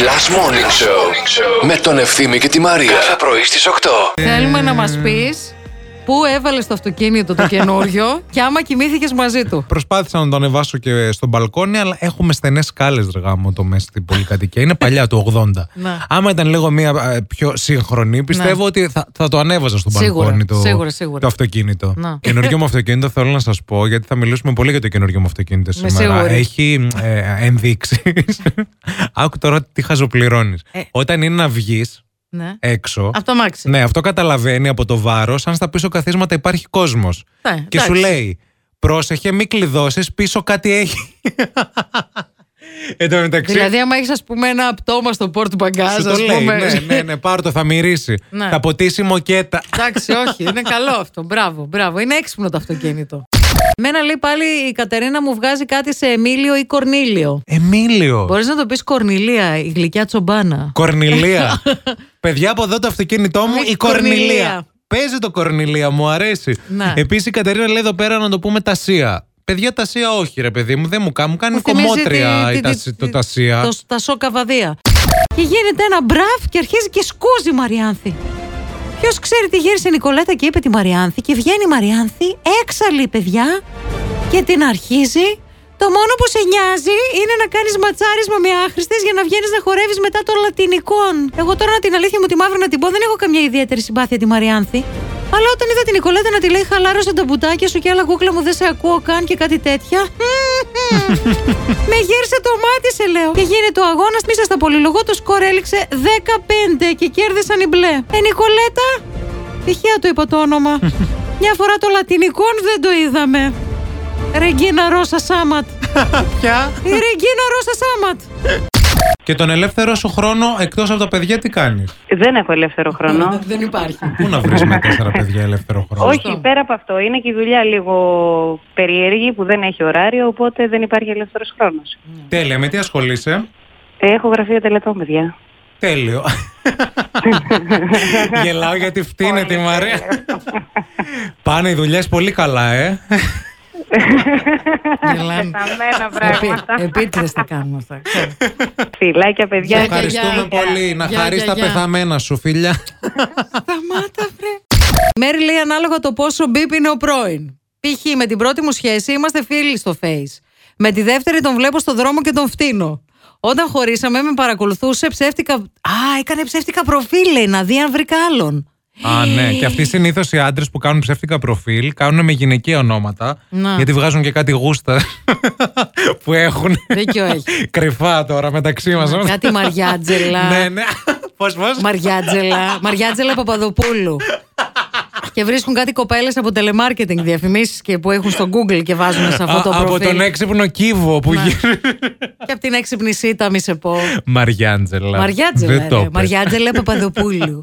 Last Morning Show με τον Ευθύμη και τη Μαρία. Κάθε πρωί στις 8. Θέλουμε να μας πεις πού έβαλες το αυτοκίνητο το καινούριο και άμα κοιμήθηκες μαζί του; Προσπάθησα να το ανεβάσω και στο μπαλκόνι, αλλά έχουμε στενές σκάλες γάμο το μέσα στην πολυκατοικία. Είναι παλιά του 80. Ναι. Άμα ήταν λίγο μία ε, πιο σύγχρονη, πιστεύω ότι θα, θα το ανέβαζα στο Σίγουρα, μπαλκόνι το, σίγουρα, σίγουρα. το αυτοκίνητο. Ναι. Καινούριο μου αυτοκίνητο θέλω να σας πω, γιατί θα μιλήσουμε πολύ για το καινούριο μου αυτοκίνητο Με σήμερα. σίγουρη. Έχει ε, ενδείξεις. Άκου τώρα τι χαζοπληρώνεις. Ε. Όταν είναι να βγεις Ναι. έξω. Αυτό μάξι. Ναι, αυτό καταλαβαίνει από το βάρος, αν στα πίσω καθίσματα υπάρχει κόσμος. Ναι, και σου εντάξει. λέει, πρόσεχε, μην κλειδώσεις, πίσω κάτι έχει. Εν τω μεταξύ. Δηλαδή, άμα έχεις, ας πούμε, ένα πτώμα στο πόρτ μπαγκάζ, σου το ας λέει, πούμε. ναι, ναι, ναι, πάρ' το, θα μυρίσει. Ναι. Θα ποτίσει μοκέτα. Εντάξει, όχι, είναι καλό αυτό. Μπράβο, μπράβο. Είναι έξυπνο το αυτοκίνητο. Μένα λέει πάλι η Κατερίνα μου βγάζει κάτι σε Εμίλιο ή Κορνίλιο. Εμίλιο. Μπορείς να το πεις Κορνιλία, η γλυκιά τσομπάνα. Κορνιλία. Παιδιά, από εδώ το αυτοκίνητό μου, Η η Κορνιλία. Κορνηλία. Παίζει το Κορνιλία, μου αρέσει. Ναι. Επίσης η Κατερίνα λέει εδώ πέρα να το πούμε τασία. Παιδιά, τασία όχι, ρε παιδί μου, δεν μου κάνει. Μου κάνει Μου θυμίζει κομμότρια τη- η τη- τασ- τη- το τασία. Το, τα σοκαβαδία. Και γίνεται ένα μπραφ και αρχίζει και σκούζει η Μαριάνθη. Ποιος ξέρει τι γύρισε η Νικολέτα και είπε τη Μαριάνθη και βγαίνει η Μαριάνθη έξαλλη παιδιά και την αρχίζει. Το μόνο που σε νοιάζει είναι να κάνεις ματσάρισμα με άχρηστες για να βγαίνεις να χορεύεις μετά των Λατινικών. Εγώ τώρα την αλήθεια μου τη μαύρη να την πω δεν έχω καμιά ιδιαίτερη συμπάθεια τη Μαριάνθη. Αλλά όταν είδα την Νικολέτα να τη λέει χαλάρωσε τα μπουτάκια σου και άλλα κούκλα μου δεν σε ακούω καν και κάτι τέτοια. Με γύρισε το μάτι, σε λέω. Και γίνεται ο αγώνας μέσα στα πολυλογό. Το σκορ έληξε 15 και κέρδισαν οι μπλε. Ε, Νικολέτα. Τυχαία το είπα το όνομα. Μια φορά το λατινικόν δεν το είδαμε. Ρεγκίνα Ρώσα Σάματ. Ποια; Η Ρεγκίνα Ρώσα Σάματ. Και τον ελεύθερο σου χρόνο εκτός από τα παιδιά, τι κάνεις; Δεν έχω ελεύθερο χρόνο. Δεν υπάρχει. Πού να βρει με τέσσερα παιδιά ελεύθερο χρόνο; Όχι, πέρα από αυτό. Είναι και η δουλειά λίγο περίεργη που δεν έχει ωράριο, οπότε δεν υπάρχει ελεύθερος χρόνος. Τέλεια, με τι ασχολείσαι; Έχω γραφείο τελετών, παιδιά. Τέλειο. Γελάω γιατί φτύνεται η Μαρία. Πάνε οι δουλειές πολύ καλά, ε. Γελάμε. Πεθαμένα πράγματα. Επίτηδες τα κάνουμε αυτά. ξέρω. Φιλάκια, παιδιά. Γεια, Ευχαριστούμε γεια. πολύ. Να Γεια, χαρείς γεια, τα γεια. πεθαμένα σου, φίλια. Σταμάτα, βρε. Η Μέρη λέει ανάλογα το πόσο μπίπ είναι ο πρώην. Π.χ. με την πρώτη μου σχέση είμαστε φίλοι στο face. Με τη δεύτερη τον βλέπω στο δρόμο και τον φτύνω. Όταν χωρίσαμε με παρακολουθούσε ψεύτικα. Α, έκανε ψεύτικα προφίλ, λέει, να δει αν βρήκα άλλον. Α, ναι. Και αυτοί συνήθως οι άντρες που κάνουν ψεύτικα προφίλ κάνουν με γυναικεία ονόματα. Να. Γιατί βγάζουν και κάτι γούστα που έχουν. Δίκιο έχεις. Κρυφά τώρα μεταξύ μας. Κάτι Μαριάτζελα. ναι, ναι. Πώς, πώς; Μαριάτζελα. Μαριάτζελα Παπαδοπούλου. και βρίσκουν κάτι κοπέλες από τελεμάρκετινγκ διαφημίσεις και που έχουν στο Google και βάζουν σε αυτό το Α, από προφίλ. τον έξυπνο κύβο που Ναι. γύρω. Και από την έξυπνη σίτα, μη σε πω. Μαριάντζελα. Μαριάτζελα. Δεν το ρε. πες. Μαριάτζελα Παπαδοπούλου.